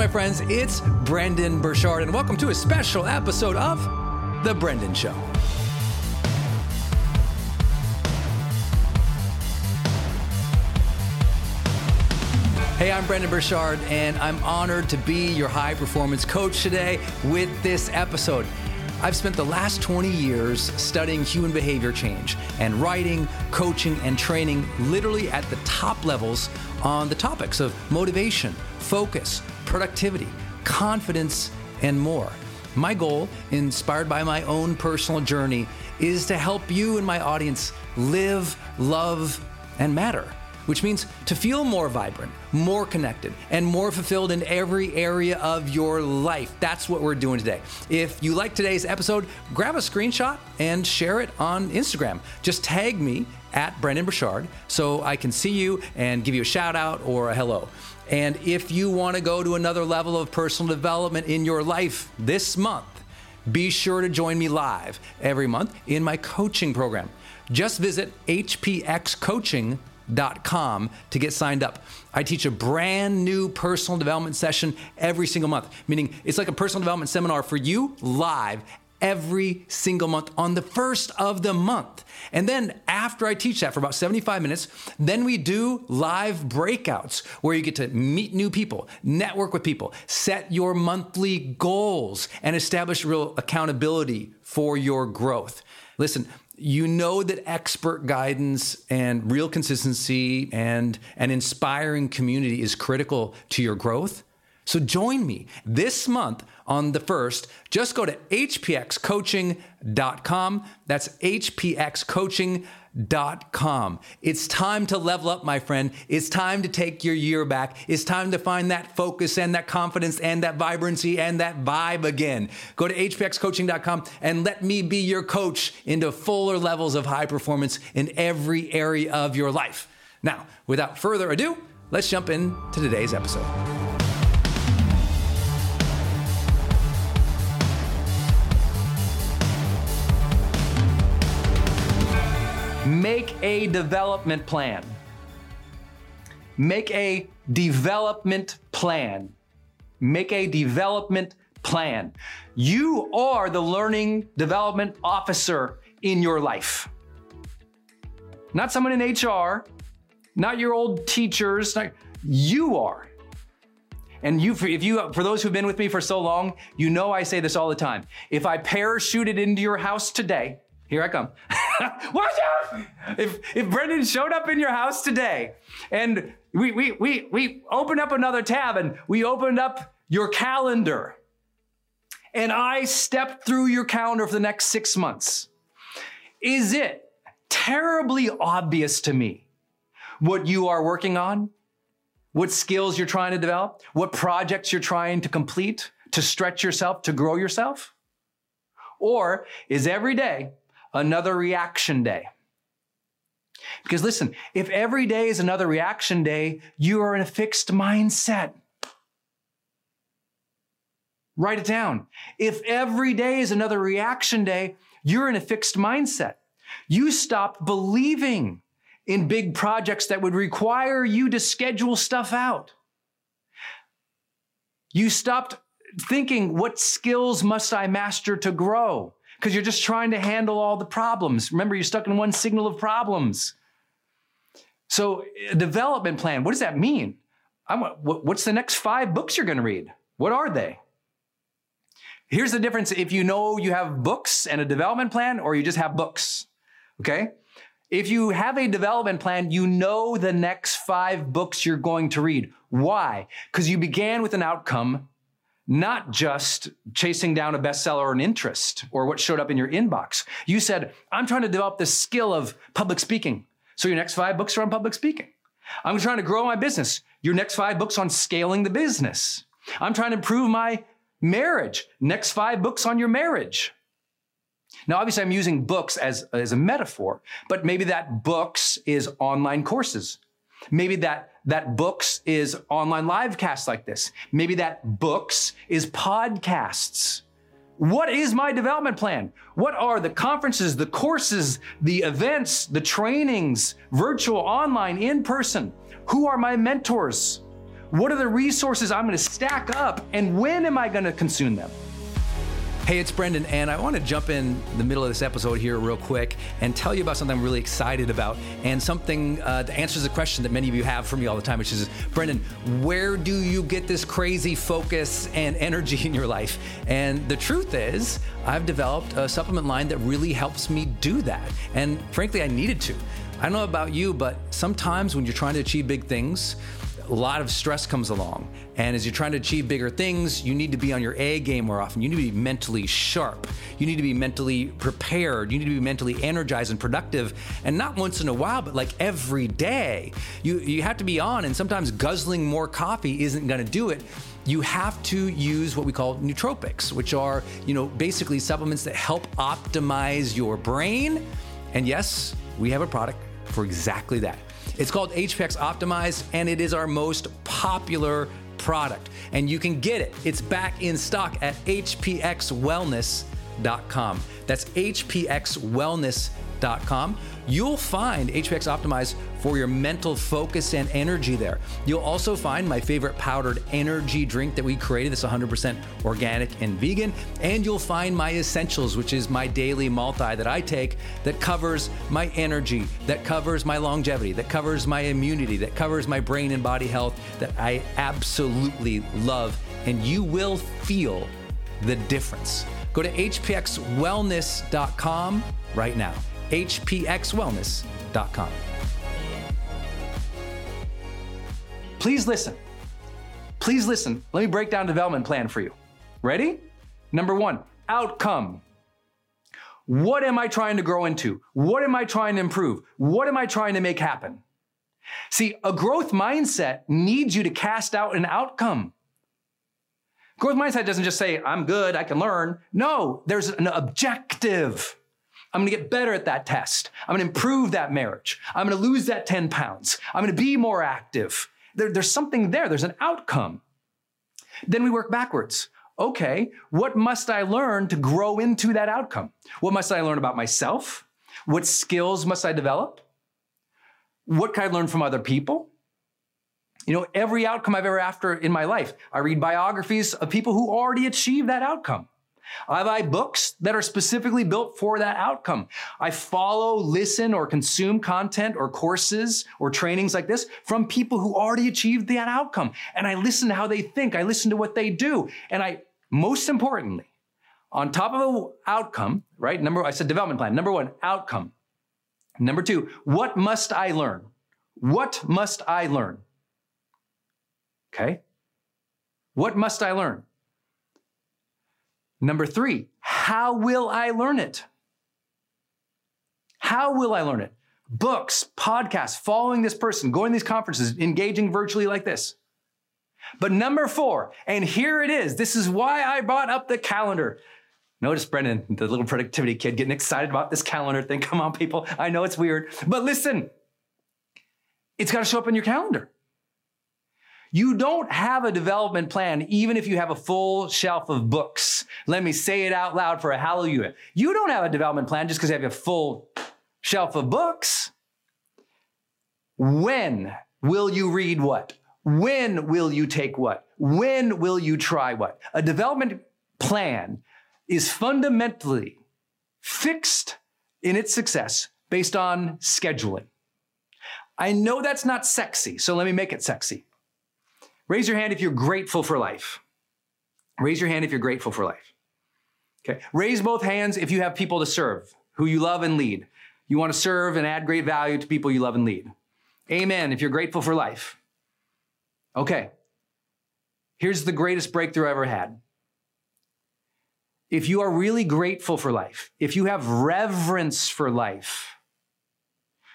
my friends, it's Brendon Burchard, and welcome to a special episode of The Brendon Show. Hey, I'm Brendon Burchard, and I'm honored to be your high performance coach today with this episode. I've spent the last 20 years studying human behavior change and writing, coaching, and training literally at the top levels on the topics of motivation, focus, productivity, confidence, and more. My goal, inspired by my own personal journey, is to help you and my audience live, love, and matter, which means to feel more vibrant, more connected, and more fulfilled in every area of your life. That's what we're doing today. If you like today's episode, grab a screenshot and share it on Instagram. Just tag me at Brendon Burchard so I can see you and give you a shout out or a hello. And if you want to go to another level of personal development in your life this month, be sure to join me live every month in my coaching program. Just visit hpxcoaching.com to get signed up. I teach a brand new personal development session every single month, meaning it's like a personal development seminar for you live every single month on the first of the month. And then after I teach that for about 75 minutes, then we do live breakouts where you get to meet new people, network with people, set your monthly goals, and establish real accountability for your growth. Listen, you know that expert guidance and real consistency and an inspiring community is critical to your growth. So join me this month on the first. Just go to hpxcoaching.com. That's hpxcoaching.com. It's time to level up, my friend. It's time to take your year back. It's time to find that focus and that confidence and that vibrancy and that vibe again. Go to hpxcoaching.com and let me be your coach into fuller levels of high performance in every area of your life. Now, without further ado, let's jump into today's episode. Make a development plan. Make a development plan. Make a development plan. You are the learning development officer in your life. Not someone in HR, not your old teachers, not, you are. And you, if you, for those who've been with me for so long, you know I say this all the time. If I parachuted into your house today, here I come. Watch out! If, if Brendon showed up in your house today and we, we, we, we opened up another tab and we opened up your calendar and I stepped through your calendar for the next six months, is it terribly obvious to me what you are working on? What skills you're trying to develop? What projects you're trying to complete to stretch yourself, to grow yourself? Or is every day another reaction day. Because listen, if every day is another reaction day, you are in a fixed mindset. Write it down. If every day is another reaction day, you're in a fixed mindset. You stopped believing in big projects that would require you to schedule stuff out. You stopped thinking, what skills must I master to grow? Because you're just trying to handle all the problems. Remember, you're stuck in one signal of problems. So, eh, development plan, what does that mean? I'm, what's the next five books you're going to read? What are they? Here's the difference if you know you have books and a development plan, or you just have books. Okay? If you have a development plan, you know the next five books you're going to read. Why? Because you began with an outcome not just chasing down a bestseller or an interest or what showed up in your inbox. You said, I'm trying to develop the skill of public speaking. So your next five books are on public speaking. I'm trying to grow my business. Your next five books on scaling the business. I'm trying to improve my marriage. Next five books on your marriage. Now, obviously, I'm using books as, as a metaphor, but maybe that books is online courses. Maybe that, that books is online live casts like this. Maybe that books is podcasts. What is my development plan? What are the conferences, the courses, the events, the trainings, virtual, online, in person? Who are my mentors? What are the resources I'm going to stack up and when am I going to consume them? Hey, it's Brendon, and I want to jump in the middle of this episode here real quick and tell you about something I'm really excited about and something uh, that answers a question that many of you have for me all the time, which is Brendon, where do you get this crazy focus and energy in your life? And the truth is, I've developed a supplement line that really helps me do that. And frankly, I needed to. I don't know about you, but sometimes when you're trying to achieve big things, a lot of stress comes along. And as you're trying to achieve bigger things, you need to be on your A game more often. You need to be mentally sharp. You need to be mentally prepared. You need to be mentally energized and productive. And not once in a while, but like every day. You, you have to be on, and sometimes guzzling more coffee isn't going to do it you have to use what we call nootropics, which are, you know, basically supplements that help optimize your brain. And yes, we have a product for exactly that. It's called HPX Optimized, and it is our most popular product. And you can get it. It's back in stock at hpxwellness.com. That's hpxwellness.com. You'll find HPX Optimize for your mental focus and energy there. You'll also find my favorite powdered energy drink that we created that's 100% organic and vegan. And you'll find my essentials, which is my daily multi that I take that covers my energy, that covers my longevity, that covers my immunity, that covers my brain and body health that I absolutely love. And you will feel the difference. Go to hpxwellness.com right now. hpxwellness.com. Please listen. Please listen. Let me break down development plan for you. Ready? Number 1, outcome. What am I trying to grow into? What am I trying to improve? What am I trying to make happen? See, a growth mindset needs you to cast out an outcome. Growth mindset doesn't just say, I'm good, I can learn. No, there's an objective. I'm gonna get better at that test. I'm gonna improve that marriage. I'm gonna lose that 10 pounds. I'm gonna be more active. There, there's something there, there's an outcome. Then we work backwards. Okay, what must I learn to grow into that outcome? What must I learn about myself? What skills must I develop? What can I learn from other people? You know, every outcome I've ever after in my life, I read biographies of people who already achieved that outcome. I buy books that are specifically built for that outcome. I follow, listen, or consume content or courses or trainings like this from people who already achieved that outcome. And I listen to how they think. I listen to what they do. And I, most importantly, on top of outcome, right? Number, I said development plan. Number one, outcome. Number two, what must I learn? What must I learn? Okay. What must I learn? Number three, how will I learn it? How will I learn it? Books, podcasts, following this person, going to these conferences, engaging virtually like this. But number four, and here it is. This is why I brought up the calendar. Notice Brendon, the little productivity kid, getting excited about this calendar thing. Come on, people. I know it's weird, but listen, it's got to show up in your calendar. You don't have a development plan, even if you have a full shelf of books. Let me say it out loud for a hallelujah. You don't have a development plan just because you have a full shelf of books. When will you read what? When will you take what? When will you try what? A development plan is fundamentally fixed in its success based on scheduling. I know that's not sexy, so let me make it sexy. Raise your hand if you're grateful for life. Raise your hand if you're grateful for life. Okay. Raise both hands if you have people to serve who you love and lead. You want to serve and add great value to people you love and lead. Amen if you're grateful for life. Okay. Here's the greatest breakthrough I ever had. If you are really grateful for life, if you have reverence for life,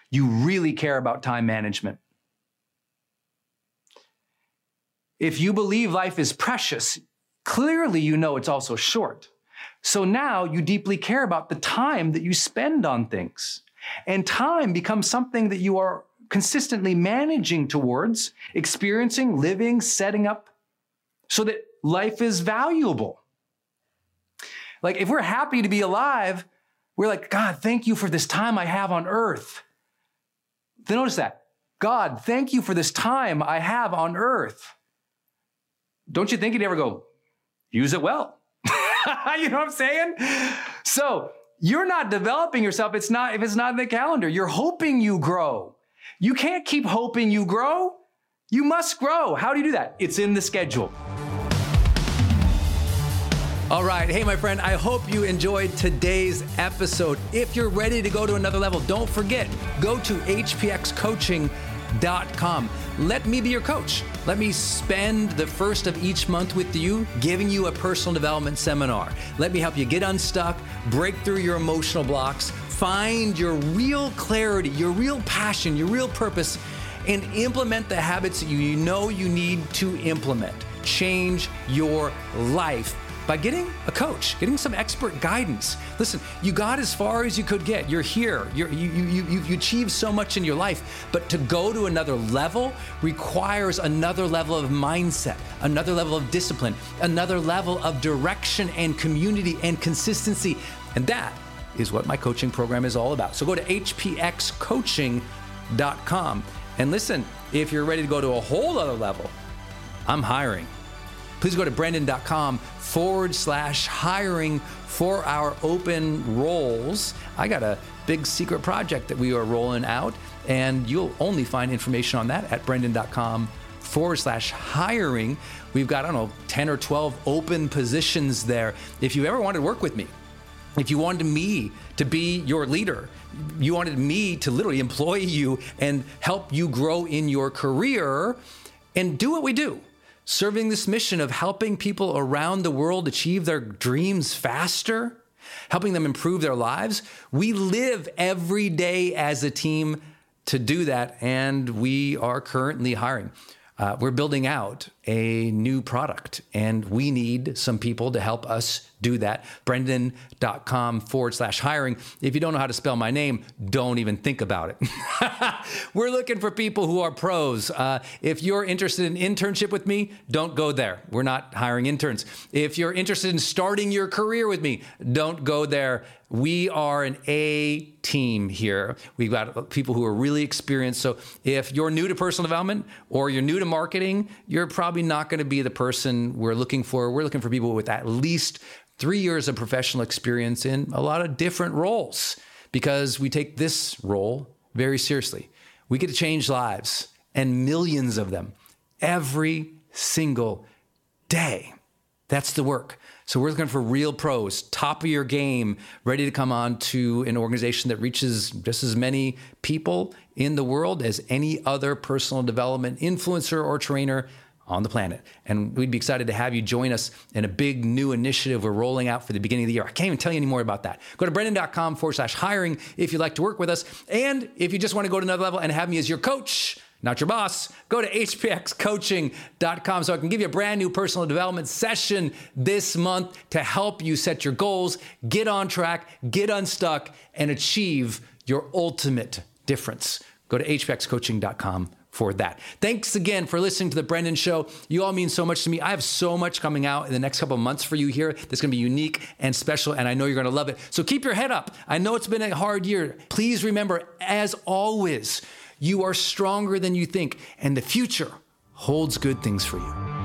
you really care about time management. If you believe life is precious, clearly you know it's also short. So now you deeply care about the time that you spend on things. And time becomes something that you are consistently managing towards, experiencing, living, setting up, so that life is valuable. Like if we're happy to be alive, we're like, God, thank you for this time I have on earth. Then notice that. God, thank you for this time I have on earth don't you think you'd ever go, use it well? you know what I'm saying? So you're not developing yourself. It's not, if it's not in the calendar, you're hoping you grow. You can't keep hoping you grow. You must grow. How do you do that? It's in the schedule. All right. Hey, my friend, I hope you enjoyed today's episode. If you're ready to go to another level, don't forget, go to HPX hpxcoaching.com com. Let me be your coach. Let me spend the first of each month with you, giving you a personal development seminar. Let me help you get unstuck, break through your emotional blocks, find your real clarity, your real passion, your real purpose, and implement the habits that you know you need to implement. Change your life by getting a coach, getting some expert guidance. Listen, you got as far as you could get. You're here. You're, you, you, you, you achieved so much in your life. But to go to another level requires another level of mindset, another level of discipline, another level of direction and community and consistency. And that is what my coaching program is all about. So go to hpxcoaching.com. And listen, if you're ready to go to a whole other level, I'm hiring. Please go to brendon.com forward slash hiring for our open roles. I got a big secret project that we are rolling out, and you'll only find information on that at brendon.com forward slash hiring. We've got, I don't know, 10 or 12 open positions there. If you ever wanted to work with me, if you wanted me to be your leader, you wanted me to literally employ you and help you grow in your career and do what we do, serving this mission of helping people around the world achieve their dreams faster, helping them improve their lives. We live every day as a team to do that, and we are currently hiring. Uh, we're building out a new product and we need some people to help us do that. Brendon.com forward slash hiring. If you don't know how to spell my name, don't even think about it. We're looking for people who are pros. Uh, if you're interested in internship with me, don't go there. We're not hiring interns. If you're interested in starting your career with me, don't go there. We are an A team here. We've got people who are really experienced. So if you're new to personal development or you're new to marketing, you're probably not going to be the person we're looking for. We're looking for people with at least three years of professional experience in a lot of different roles because we take this role very seriously. We get to change lives and millions of them every single day. That's the work. So we're looking for real pros, top of your game, ready to come on to an organization that reaches just as many people in the world as any other personal development influencer or trainer on the planet. And we'd be excited to have you join us in a big new initiative we're rolling out for the beginning of the year. I can't even tell you any more about that. Go to brendon.com forward slash hiring if you'd like to work with us. And if you just want to go to another level and have me as your coach, not your boss, go to hpxcoaching.com so I can give you a brand new personal development session this month to help you set your goals, get on track, get unstuck, and achieve your ultimate difference. Go to hpxcoaching.com for that. Thanks again for listening to the Brendon Show. You all mean so much to me. I have so much coming out in the next couple months for you here that's going to be unique and special, and I know you're going to love it. So keep your head up. I know it's been a hard year. Please remember, as always, you are stronger than you think, and the future holds good things for you.